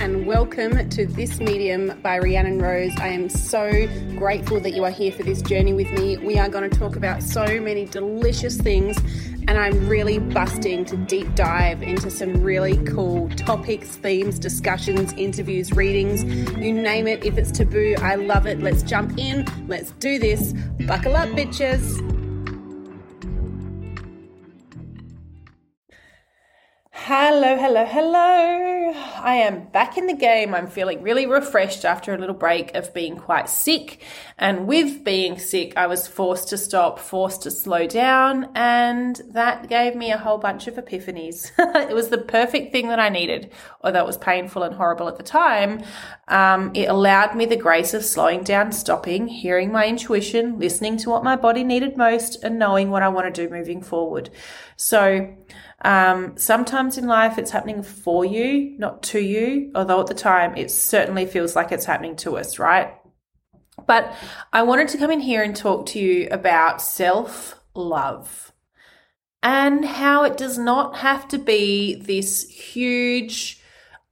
and welcome to This Medium by Rhiannon Rose. I am so grateful that you are here for this journey with me. We are going to talk about so many delicious things, and I'm really busting to deep dive into some really cool topics, themes, discussions, interviews, readings you name it. If it's taboo, I love it. Let's jump in, let's do this. Buckle up, bitches. Hello, hello, hello. I am back in the game. I'm feeling really refreshed after a little break of being quite sick. And with being sick, I was forced to stop, forced to slow down, and that gave me a whole bunch of epiphanies. it was the perfect thing that I needed, although it was painful and horrible at the time. Um, it allowed me the grace of slowing down, stopping, hearing my intuition, listening to what my body needed most, and knowing what I want to do moving forward. So, um, sometimes in life it's happening for you, not to you, although at the time it certainly feels like it's happening to us, right? But I wanted to come in here and talk to you about self love and how it does not have to be this huge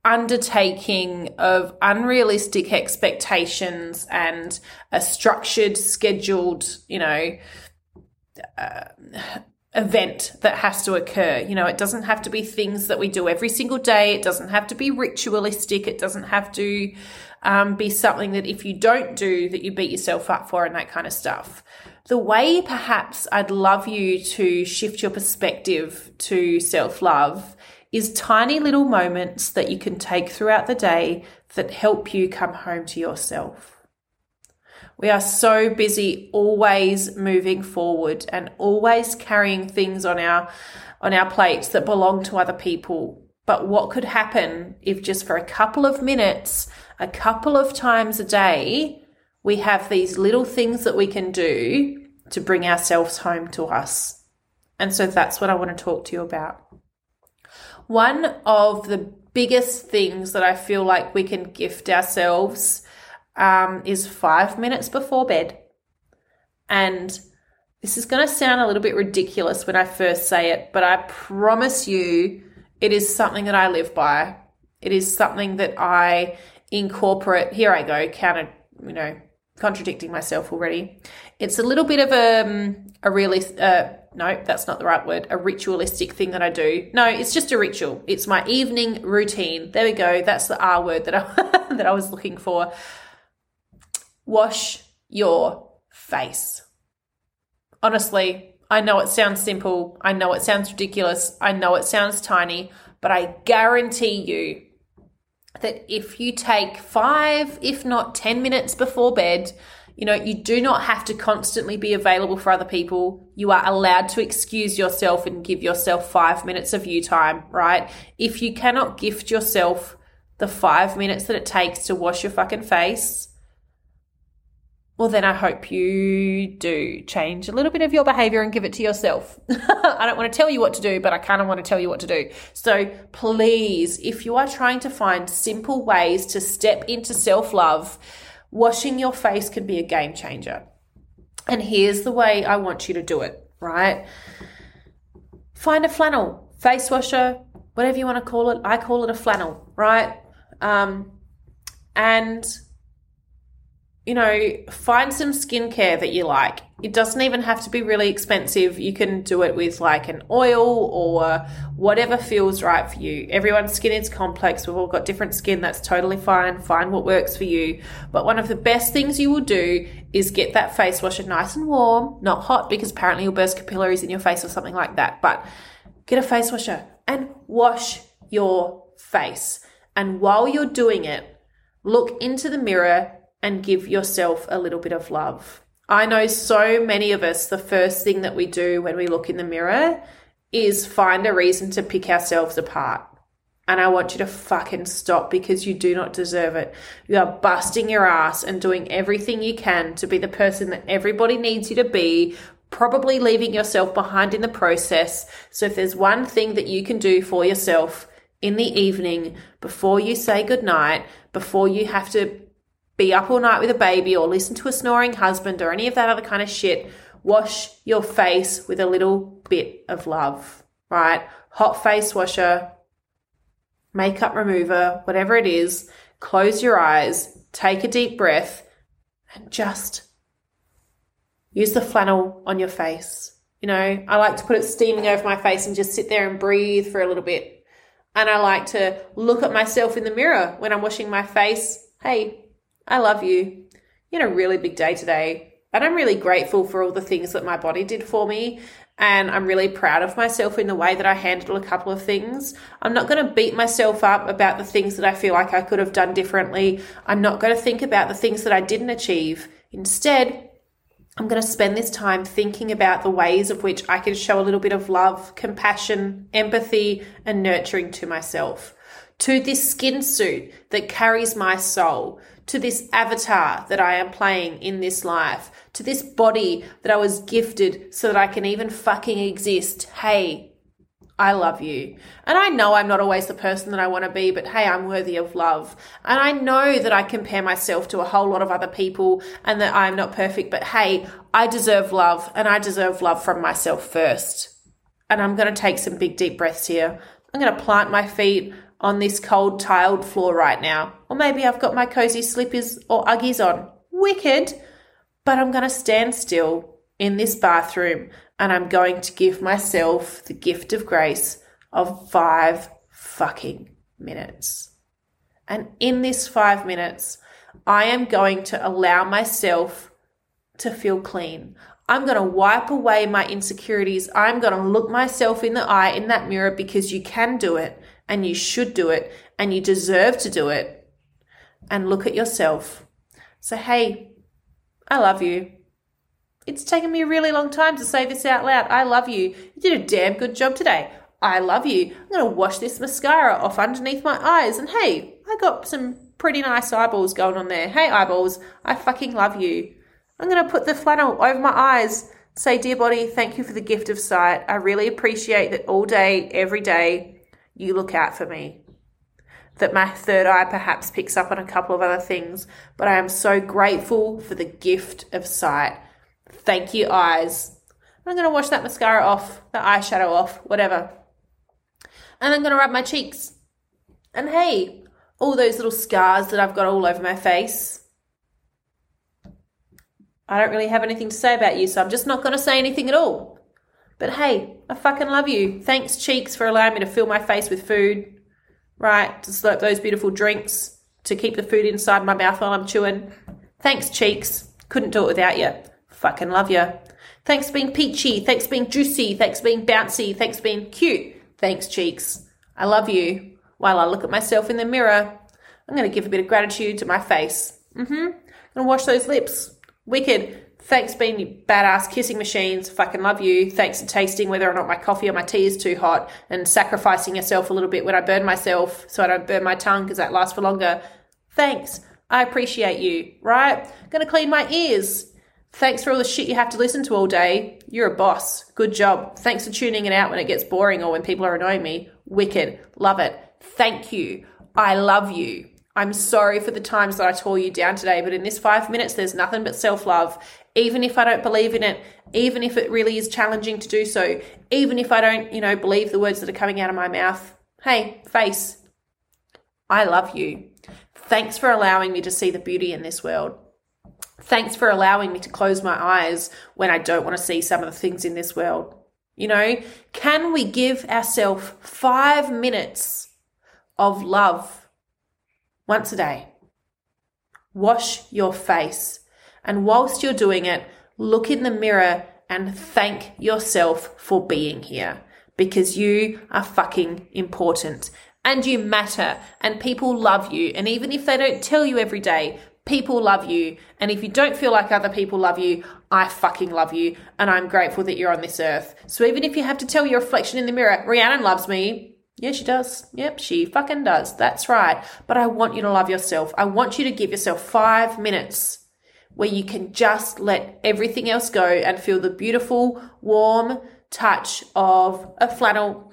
undertaking of unrealistic expectations and a structured, scheduled, you know, uh, event that has to occur. You know, it doesn't have to be things that we do every single day. It doesn't have to be ritualistic. It doesn't have to um, be something that if you don't do, that you beat yourself up for and that kind of stuff. The way perhaps I'd love you to shift your perspective to self love is tiny little moments that you can take throughout the day that help you come home to yourself. We are so busy always moving forward and always carrying things on our on our plates that belong to other people. But what could happen if just for a couple of minutes, a couple of times a day, we have these little things that we can do to bring ourselves home to us? And so that's what I want to talk to you about. One of the biggest things that I feel like we can gift ourselves um, is five minutes before bed. And this is going to sound a little bit ridiculous when I first say it, but I promise you it is something that I live by. It is something that I incorporate. Here I go, counted, you know, contradicting myself already. It's a little bit of a, um, a really, uh, no, that's not the right word, a ritualistic thing that I do. No, it's just a ritual. It's my evening routine. There we go. That's the R word that I, that I was looking for wash your face. Honestly, I know it sounds simple. I know it sounds ridiculous. I know it sounds tiny, but I guarantee you that if you take five, if not 10 minutes before bed, you know, you do not have to constantly be available for other people. You are allowed to excuse yourself and give yourself five minutes of you time, right? If you cannot gift yourself the five minutes that it takes to wash your fucking face, well, then I hope you do change a little bit of your behavior and give it to yourself. I don't want to tell you what to do, but I kind of want to tell you what to do. So please, if you are trying to find simple ways to step into self love, washing your face can be a game changer. And here's the way I want you to do it, right? Find a flannel, face washer, whatever you want to call it. I call it a flannel, right? Um, and you know, find some skincare that you like. It doesn't even have to be really expensive. You can do it with like an oil or whatever feels right for you. Everyone's skin is complex. We've all got different skin. That's totally fine. Find what works for you. But one of the best things you will do is get that face washer nice and warm, not hot because apparently you'll burst capillaries in your face or something like that. But get a face washer and wash your face. And while you're doing it, look into the mirror and give yourself a little bit of love. I know so many of us, the first thing that we do when we look in the mirror is find a reason to pick ourselves apart. And I want you to fucking stop because you do not deserve it. You are busting your ass and doing everything you can to be the person that everybody needs you to be, probably leaving yourself behind in the process. So if there's one thing that you can do for yourself in the evening before you say goodnight, before you have to be up all night with a baby or listen to a snoring husband or any of that other kind of shit. Wash your face with a little bit of love, right? Hot face washer, makeup remover, whatever it is, close your eyes, take a deep breath, and just use the flannel on your face. You know, I like to put it steaming over my face and just sit there and breathe for a little bit. And I like to look at myself in the mirror when I'm washing my face. Hey, I love you. You had a really big day today. And I'm really grateful for all the things that my body did for me. And I'm really proud of myself in the way that I handled a couple of things. I'm not going to beat myself up about the things that I feel like I could have done differently. I'm not going to think about the things that I didn't achieve. Instead, I'm going to spend this time thinking about the ways of which I can show a little bit of love, compassion, empathy, and nurturing to myself. To this skin suit that carries my soul, to this avatar that I am playing in this life, to this body that I was gifted so that I can even fucking exist. Hey, I love you. And I know I'm not always the person that I want to be, but hey, I'm worthy of love. And I know that I compare myself to a whole lot of other people and that I'm not perfect, but hey, I deserve love and I deserve love from myself first. And I'm going to take some big deep breaths here. I'm going to plant my feet on this cold tiled floor right now. Or maybe I've got my cozy slippers or Uggies on. Wicked. But I'm going to stand still in this bathroom and I'm going to give myself the gift of grace of five fucking minutes. And in this five minutes, I am going to allow myself to feel clean. I'm going to wipe away my insecurities. I'm going to look myself in the eye in that mirror because you can do it and you should do it and you deserve to do it. And look at yourself. So, hey, I love you. It's taken me a really long time to say this out loud. I love you. You did a damn good job today. I love you. I'm going to wash this mascara off underneath my eyes. And hey, I got some pretty nice eyeballs going on there. Hey, eyeballs, I fucking love you. I'm going to put the flannel over my eyes. Say, dear body, thank you for the gift of sight. I really appreciate that all day, every day, you look out for me. That my third eye perhaps picks up on a couple of other things, but I am so grateful for the gift of sight. Thank you, eyes. I'm going to wash that mascara off, the eyeshadow off, whatever. And I'm going to rub my cheeks. And hey, all those little scars that I've got all over my face. I don't really have anything to say about you, so I'm just not going to say anything at all. But hey, I fucking love you. Thanks, cheeks, for allowing me to fill my face with food, right? To slurp those beautiful drinks, to keep the food inside my mouth while I'm chewing. Thanks, cheeks. Couldn't do it without you. Fucking love you. Thanks for being peachy. Thanks for being juicy. Thanks for being bouncy. Thanks for being cute. Thanks, cheeks. I love you. While I look at myself in the mirror, I'm going to give a bit of gratitude to my face. Mm-hmm. I'm going to wash those lips. Wicked. Thanks being badass kissing machines. Fucking love you. Thanks for tasting whether or not my coffee or my tea is too hot and sacrificing yourself a little bit when I burn myself so I don't burn my tongue because that lasts for longer. Thanks. I appreciate you, right? Gonna clean my ears. Thanks for all the shit you have to listen to all day. You're a boss. Good job. Thanks for tuning it out when it gets boring or when people are annoying me. Wicked. Love it. Thank you. I love you. I'm sorry for the times that I tore you down today, but in this five minutes, there's nothing but self love. Even if I don't believe in it, even if it really is challenging to do so, even if I don't, you know, believe the words that are coming out of my mouth. Hey, face, I love you. Thanks for allowing me to see the beauty in this world. Thanks for allowing me to close my eyes when I don't want to see some of the things in this world. You know, can we give ourselves five minutes of love once a day? Wash your face. And whilst you're doing it, look in the mirror and thank yourself for being here because you are fucking important and you matter and people love you. And even if they don't tell you every day, people love you. And if you don't feel like other people love you, I fucking love you. And I'm grateful that you're on this earth. So even if you have to tell your reflection in the mirror, Rhiannon loves me. Yeah, she does. Yep, she fucking does. That's right. But I want you to love yourself. I want you to give yourself five minutes where you can just let everything else go and feel the beautiful, warm touch of a flannel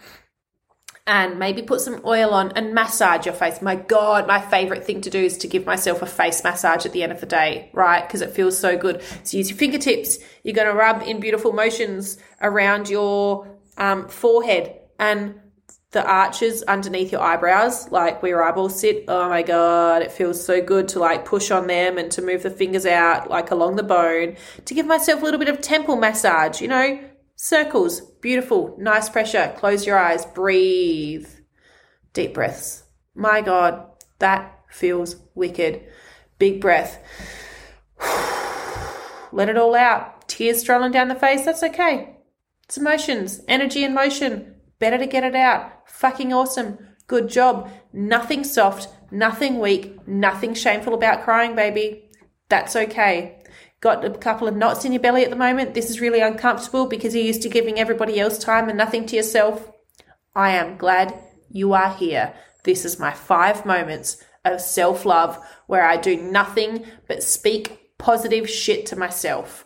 and maybe put some oil on and massage your face. My God, my favorite thing to do is to give myself a face massage at the end of the day, right? Because it feels so good. So use your fingertips. You're going to rub in beautiful motions around your um, forehead and the arches underneath your eyebrows, like where your eyeballs sit. Oh my God, it feels so good to like push on them and to move the fingers out like along the bone to give myself a little bit of temple massage, you know, circles, beautiful, nice pressure. Close your eyes, breathe, deep breaths. My God, that feels wicked. Big breath. Let it all out. Tears strolling down the face, that's okay. It's emotions, energy and motion. Better to get it out. Fucking awesome. Good job. Nothing soft, nothing weak, nothing shameful about crying, baby. That's okay. Got a couple of knots in your belly at the moment. This is really uncomfortable because you're used to giving everybody else time and nothing to yourself. I am glad you are here. This is my five moments of self love where I do nothing but speak positive shit to myself.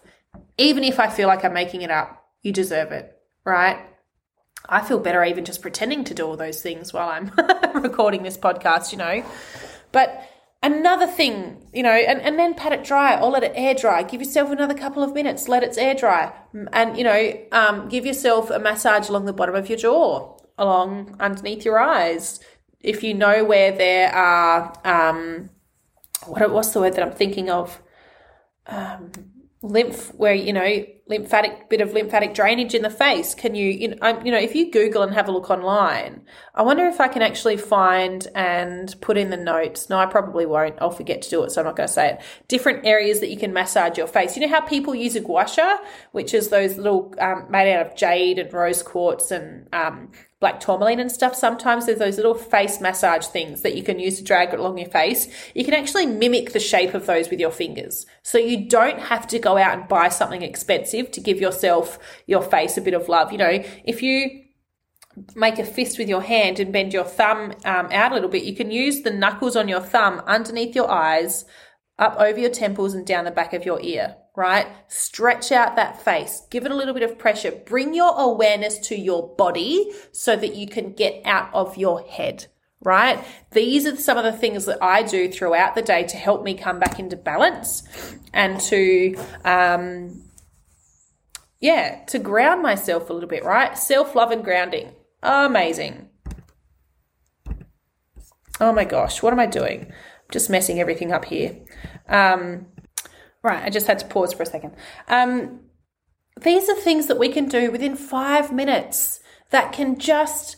Even if I feel like I'm making it up, you deserve it, right? I feel better even just pretending to do all those things while I'm recording this podcast, you know. But another thing, you know, and, and then pat it dry or let it air dry. Give yourself another couple of minutes, let it air dry. And, you know, um, give yourself a massage along the bottom of your jaw, along underneath your eyes. If you know where there are, um, what, what's the word that I'm thinking of? Um, lymph, where, you know, lymphatic bit of lymphatic drainage in the face. Can you you know, you know if you google and have a look online i wonder if i can actually find and put in the notes. No i probably won't. I'll forget to do it so i'm not going to say it. Different areas that you can massage your face. You know how people use a gua sha which is those little um, made out of jade and rose quartz and um, black tourmaline and stuff, sometimes there's those little face massage things that you can use to drag along your face. You can actually mimic the shape of those with your fingers. So you don't have to go out and buy something expensive to give yourself, your face a bit of love. You know, if you make a fist with your hand and bend your thumb um, out a little bit, you can use the knuckles on your thumb underneath your eyes, up over your temples and down the back of your ear right? Stretch out that face, give it a little bit of pressure, bring your awareness to your body so that you can get out of your head, right? These are some of the things that I do throughout the day to help me come back into balance and to, um, yeah, to ground myself a little bit, right? Self love and grounding. Amazing. Oh my gosh, what am I doing? I'm just messing everything up here. Um, Right, I just had to pause for a second. Um, these are things that we can do within five minutes that can just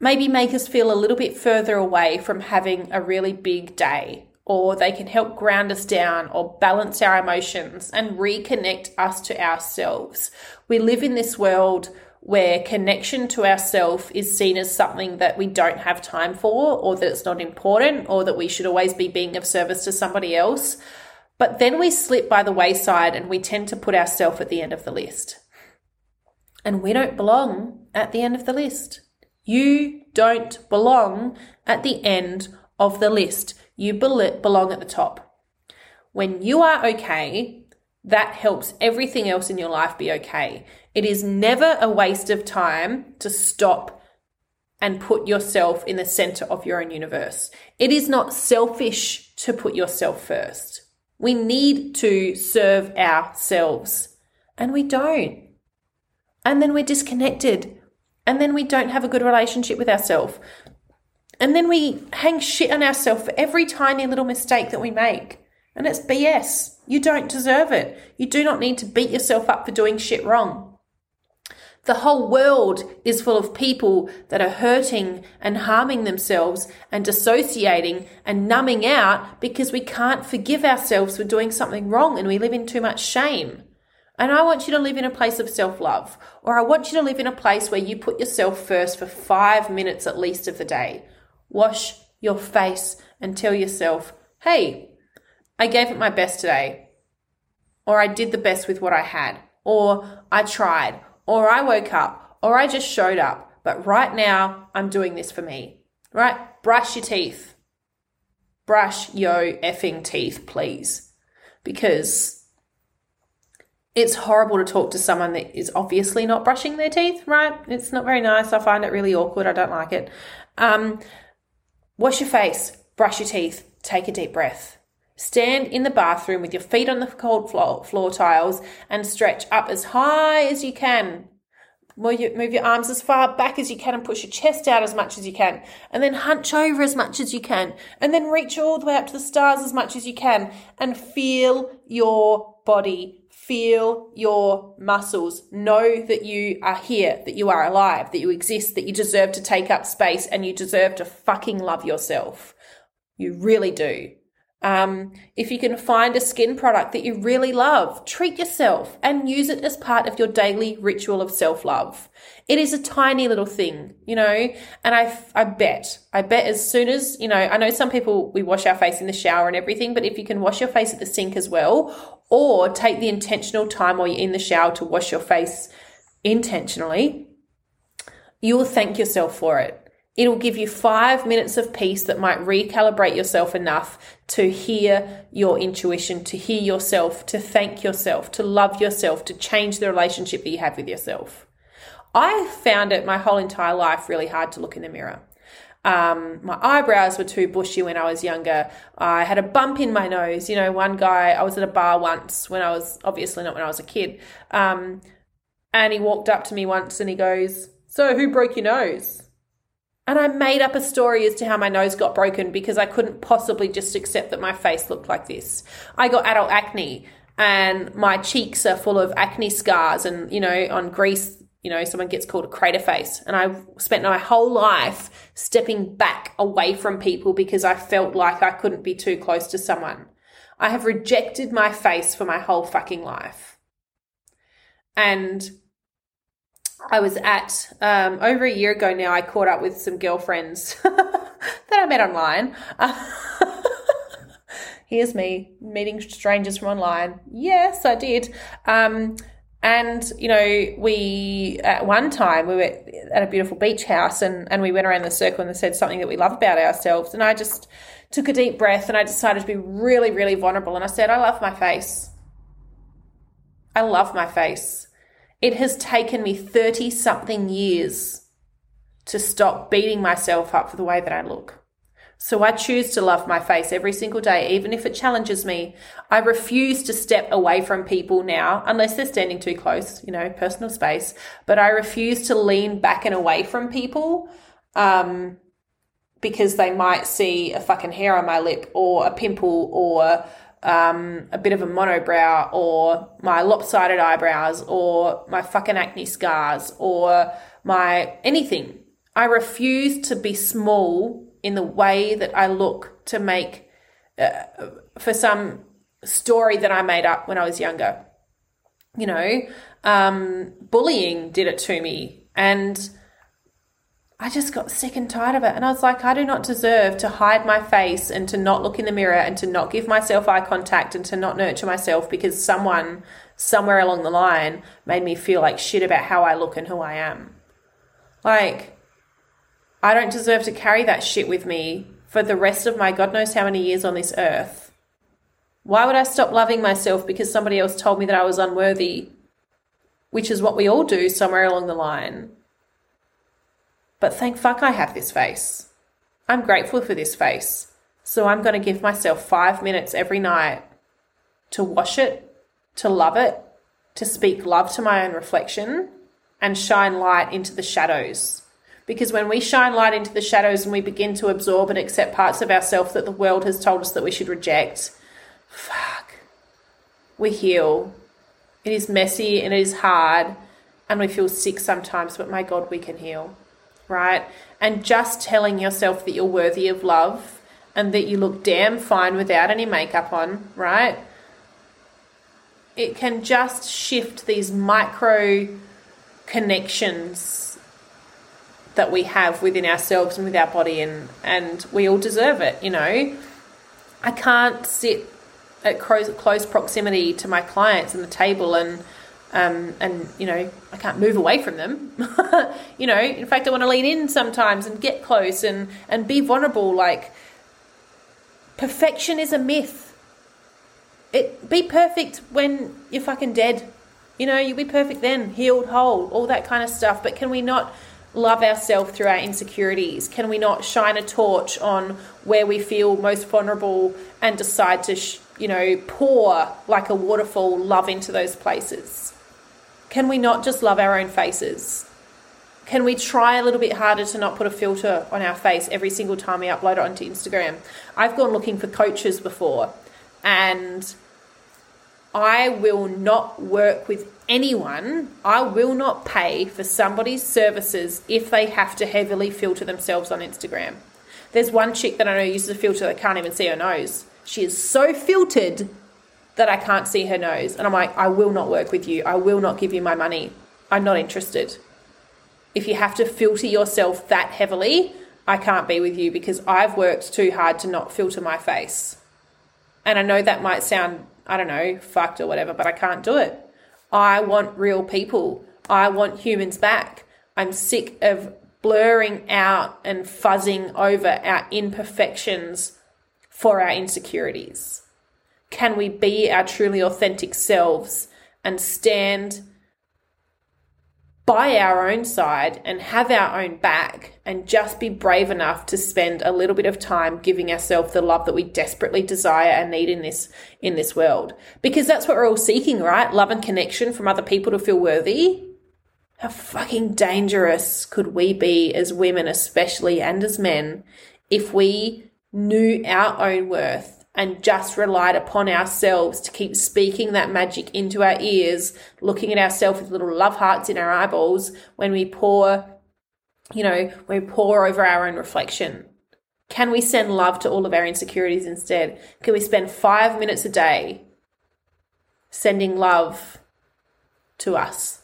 maybe make us feel a little bit further away from having a really big day, or they can help ground us down or balance our emotions and reconnect us to ourselves. We live in this world where connection to ourself is seen as something that we don't have time for, or that it's not important, or that we should always be being of service to somebody else. But then we slip by the wayside and we tend to put ourselves at the end of the list. And we don't belong at the end of the list. You don't belong at the end of the list. You belong at the top. When you are okay, that helps everything else in your life be okay. It is never a waste of time to stop and put yourself in the center of your own universe. It is not selfish to put yourself first. We need to serve ourselves, and we don't. And then we're disconnected, and then we don't have a good relationship with ourselves. And then we hang shit on ourselves for every tiny little mistake that we make. And it's BS. You don't deserve it. You do not need to beat yourself up for doing shit wrong. The whole world is full of people that are hurting and harming themselves and dissociating and numbing out because we can't forgive ourselves for doing something wrong and we live in too much shame. And I want you to live in a place of self love, or I want you to live in a place where you put yourself first for five minutes at least of the day. Wash your face and tell yourself, hey, I gave it my best today, or I did the best with what I had, or I tried, or I woke up, or I just showed up. But right now, I'm doing this for me. Right? Brush your teeth. Brush your effing teeth, please. Because it's horrible to talk to someone that is obviously not brushing their teeth, right? It's not very nice. I find it really awkward. I don't like it. Um, wash your face, brush your teeth, take a deep breath. Stand in the bathroom with your feet on the cold floor, floor tiles and stretch up as high as you can. Move your, move your arms as far back as you can and push your chest out as much as you can. And then hunch over as much as you can. And then reach all the way up to the stars as much as you can. And feel your body. Feel your muscles. Know that you are here, that you are alive, that you exist, that you deserve to take up space, and you deserve to fucking love yourself. You really do. Um, if you can find a skin product that you really love, treat yourself and use it as part of your daily ritual of self love. It is a tiny little thing, you know, and I, I bet, I bet as soon as, you know, I know some people, we wash our face in the shower and everything, but if you can wash your face at the sink as well, or take the intentional time while you're in the shower to wash your face intentionally, you will thank yourself for it. It'll give you five minutes of peace that might recalibrate yourself enough to hear your intuition, to hear yourself, to thank yourself, to love yourself, to change the relationship that you have with yourself. I found it my whole entire life really hard to look in the mirror. Um, my eyebrows were too bushy when I was younger. I had a bump in my nose. You know, one guy, I was at a bar once when I was, obviously not when I was a kid. Um, and he walked up to me once and he goes, So who broke your nose? And I made up a story as to how my nose got broken because I couldn't possibly just accept that my face looked like this. I got adult acne and my cheeks are full of acne scars and, you know, on Greece, you know, someone gets called a crater face. And I spent my whole life stepping back away from people because I felt like I couldn't be too close to someone. I have rejected my face for my whole fucking life. And I was at um, over a year ago now. I caught up with some girlfriends that I met online. Here's me meeting strangers from online. Yes, I did. Um, and you know, we at one time we were at a beautiful beach house, and and we went around the circle and said something that we love about ourselves. And I just took a deep breath and I decided to be really, really vulnerable. And I said, I love my face. I love my face. It has taken me 30 something years to stop beating myself up for the way that I look. So I choose to love my face every single day, even if it challenges me. I refuse to step away from people now, unless they're standing too close, you know, personal space. But I refuse to lean back and away from people um, because they might see a fucking hair on my lip or a pimple or um, a bit of a monobrow or my lopsided eyebrows or my fucking acne scars or my anything. I refuse to be small in the way that I look to make uh, for some story that I made up when I was younger. You know, um, bullying did it to me and I just got sick and tired of it. And I was like, I do not deserve to hide my face and to not look in the mirror and to not give myself eye contact and to not nurture myself because someone somewhere along the line made me feel like shit about how I look and who I am. Like, I don't deserve to carry that shit with me for the rest of my God knows how many years on this earth. Why would I stop loving myself because somebody else told me that I was unworthy? Which is what we all do somewhere along the line. But thank fuck I have this face. I'm grateful for this face. So I'm going to give myself five minutes every night to wash it, to love it, to speak love to my own reflection, and shine light into the shadows. Because when we shine light into the shadows and we begin to absorb and accept parts of ourselves that the world has told us that we should reject, fuck, we heal. It is messy and it is hard, and we feel sick sometimes, but my God, we can heal right? And just telling yourself that you're worthy of love and that you look damn fine without any makeup on, right? It can just shift these micro connections that we have within ourselves and with our body and and we all deserve it, you know. I can't sit at close, close proximity to my clients and the table and um, and you know I can't move away from them. you know, in fact, I want to lean in sometimes and get close and and be vulnerable. Like perfection is a myth. It be perfect when you're fucking dead. You know, you'll be perfect then, healed, whole, all that kind of stuff. But can we not love ourselves through our insecurities? Can we not shine a torch on where we feel most vulnerable and decide to, sh- you know, pour like a waterfall love into those places? Can we not just love our own faces? Can we try a little bit harder to not put a filter on our face every single time we upload it onto Instagram? I've gone looking for coaches before and I will not work with anyone, I will not pay for somebody's services if they have to heavily filter themselves on Instagram. There's one chick that I know uses a filter that can't even see her nose. She is so filtered that I can't see her nose. And I'm like, I will not work with you. I will not give you my money. I'm not interested. If you have to filter yourself that heavily, I can't be with you because I've worked too hard to not filter my face. And I know that might sound, I don't know, fucked or whatever, but I can't do it. I want real people. I want humans back. I'm sick of blurring out and fuzzing over our imperfections for our insecurities. Can we be our truly authentic selves and stand by our own side and have our own back and just be brave enough to spend a little bit of time giving ourselves the love that we desperately desire and need in this in this world? Because that's what we're all seeking right? Love and connection from other people to feel worthy. How fucking dangerous could we be as women especially and as men if we knew our own worth and just relied upon ourselves to keep speaking that magic into our ears, looking at ourselves with little love hearts in our eyeballs when we pour, you know, we pour over our own reflection. Can we send love to all of our insecurities instead? Can we spend five minutes a day sending love to us?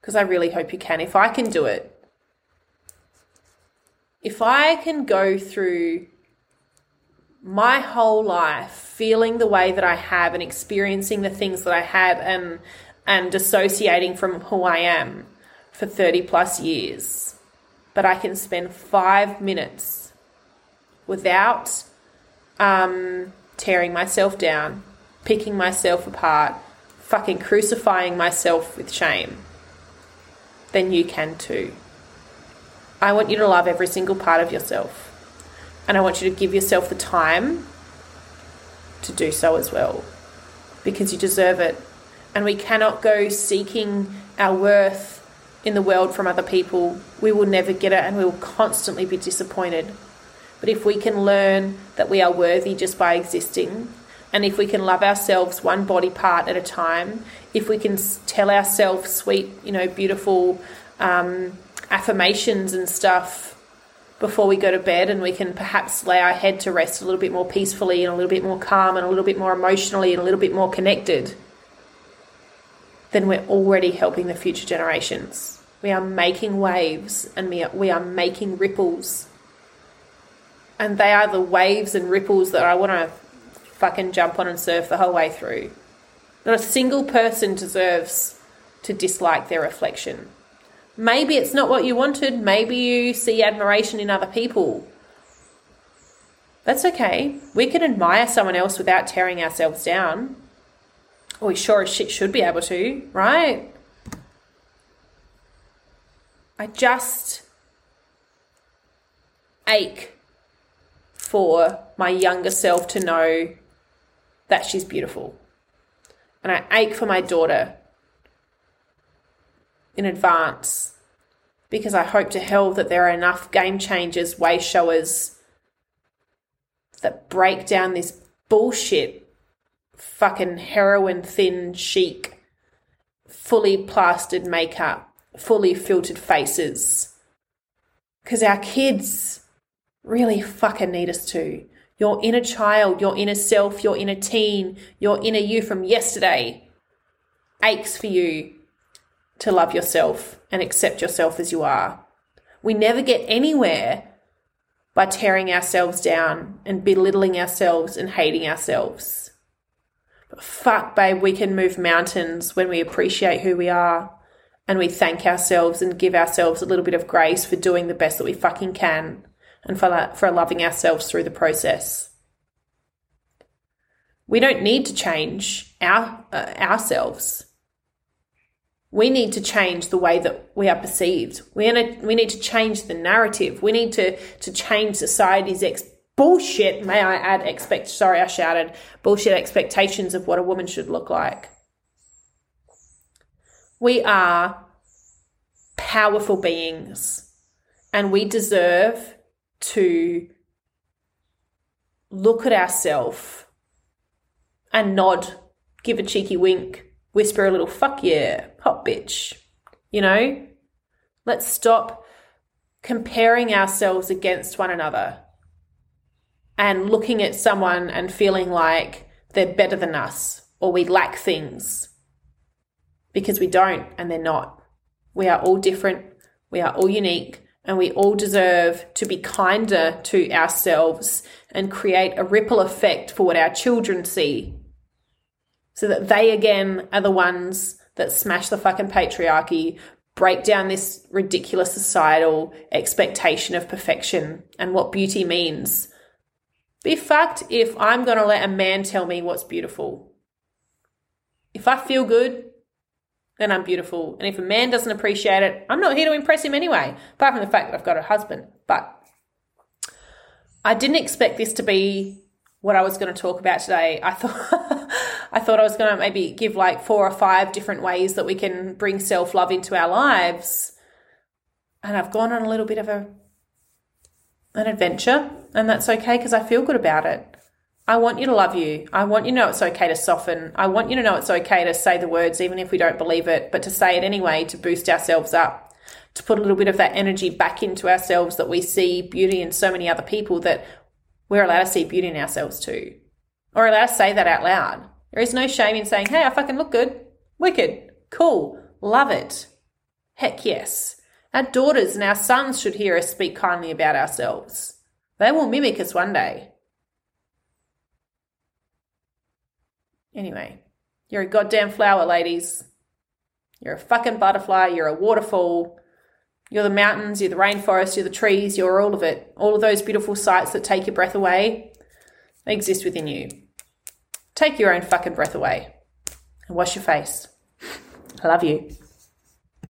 Because I really hope you can. If I can do it, if I can go through my whole life feeling the way that I have and experiencing the things that I have and and dissociating from who I am for 30 plus years. But I can spend five minutes without um, tearing myself down, picking myself apart, fucking crucifying myself with shame. Then you can too. I want you to love every single part of yourself. And I want you to give yourself the time to do so as well because you deserve it. And we cannot go seeking our worth in the world from other people. We will never get it and we will constantly be disappointed. But if we can learn that we are worthy just by existing, and if we can love ourselves one body part at a time, if we can tell ourselves sweet, you know, beautiful um, affirmations and stuff before we go to bed and we can perhaps lay our head to rest a little bit more peacefully and a little bit more calm and a little bit more emotionally and a little bit more connected, then we're already helping the future generations. We are making waves and we are, we are making ripples. And they are the waves and ripples that I want to fucking jump on and surf the whole way through. Not a single person deserves to dislike their reflection. Maybe it's not what you wanted. Maybe you see admiration in other people. That's okay. We can admire someone else without tearing ourselves down. We sure as shit should be able to, right? I just ache for my younger self to know that she's beautiful. And I ache for my daughter in advance because I hope to hell that there are enough game changers, way showers that break down this bullshit fucking heroin thin chic, fully plastered makeup, fully filtered faces. Because our kids really fucking need us to. Your inner child, your inner self, your inner teen, your inner you from yesterday aches for you to love yourself and accept yourself as you are. We never get anywhere by tearing ourselves down and belittling ourselves and hating ourselves. But fuck, babe, we can move mountains when we appreciate who we are and we thank ourselves and give ourselves a little bit of grace for doing the best that we fucking can and for, for loving ourselves through the process. We don't need to change our uh, ourselves we need to change the way that we are perceived. We, we need to change the narrative. We need to, to change society's ex- bullshit, may I add, expect, sorry, I shouted, bullshit expectations of what a woman should look like. We are powerful beings and we deserve to look at ourselves and nod, give a cheeky wink, whisper a little fuck yeah, hot bitch. You know? Let's stop comparing ourselves against one another and looking at someone and feeling like they're better than us or we lack things because we don't and they're not. We are all different, we are all unique, and we all deserve to be kinder to ourselves and create a ripple effect for what our children see so that they again are the ones that smash the fucking patriarchy, break down this ridiculous societal expectation of perfection and what beauty means. Be fucked if I'm going to let a man tell me what's beautiful. If I feel good, then I'm beautiful. And if a man doesn't appreciate it, I'm not here to impress him anyway, apart from the fact that I've got a husband. But I didn't expect this to be what I was going to talk about today. I thought I thought I was going to maybe give like four or five different ways that we can bring self-love into our lives. And I've gone on a little bit of a an adventure, and that's okay because I feel good about it. I want you to love you. I want you to know it's okay to soften. I want you to know it's okay to say the words even if we don't believe it, but to say it anyway to boost ourselves up, to put a little bit of that energy back into ourselves that we see beauty in so many other people that we're allowed to see beauty in ourselves too. Or allowed to say that out loud. There is no shame in saying, hey, I fucking look good. Wicked. Cool. Love it. Heck yes. Our daughters and our sons should hear us speak kindly about ourselves. They will mimic us one day. Anyway, you're a goddamn flower, ladies. You're a fucking butterfly. You're a waterfall. You're the mountains, you're the rainforest, you're the trees, you're all of it. All of those beautiful sights that take your breath away, exist within you. Take your own fucking breath away and wash your face. I love you.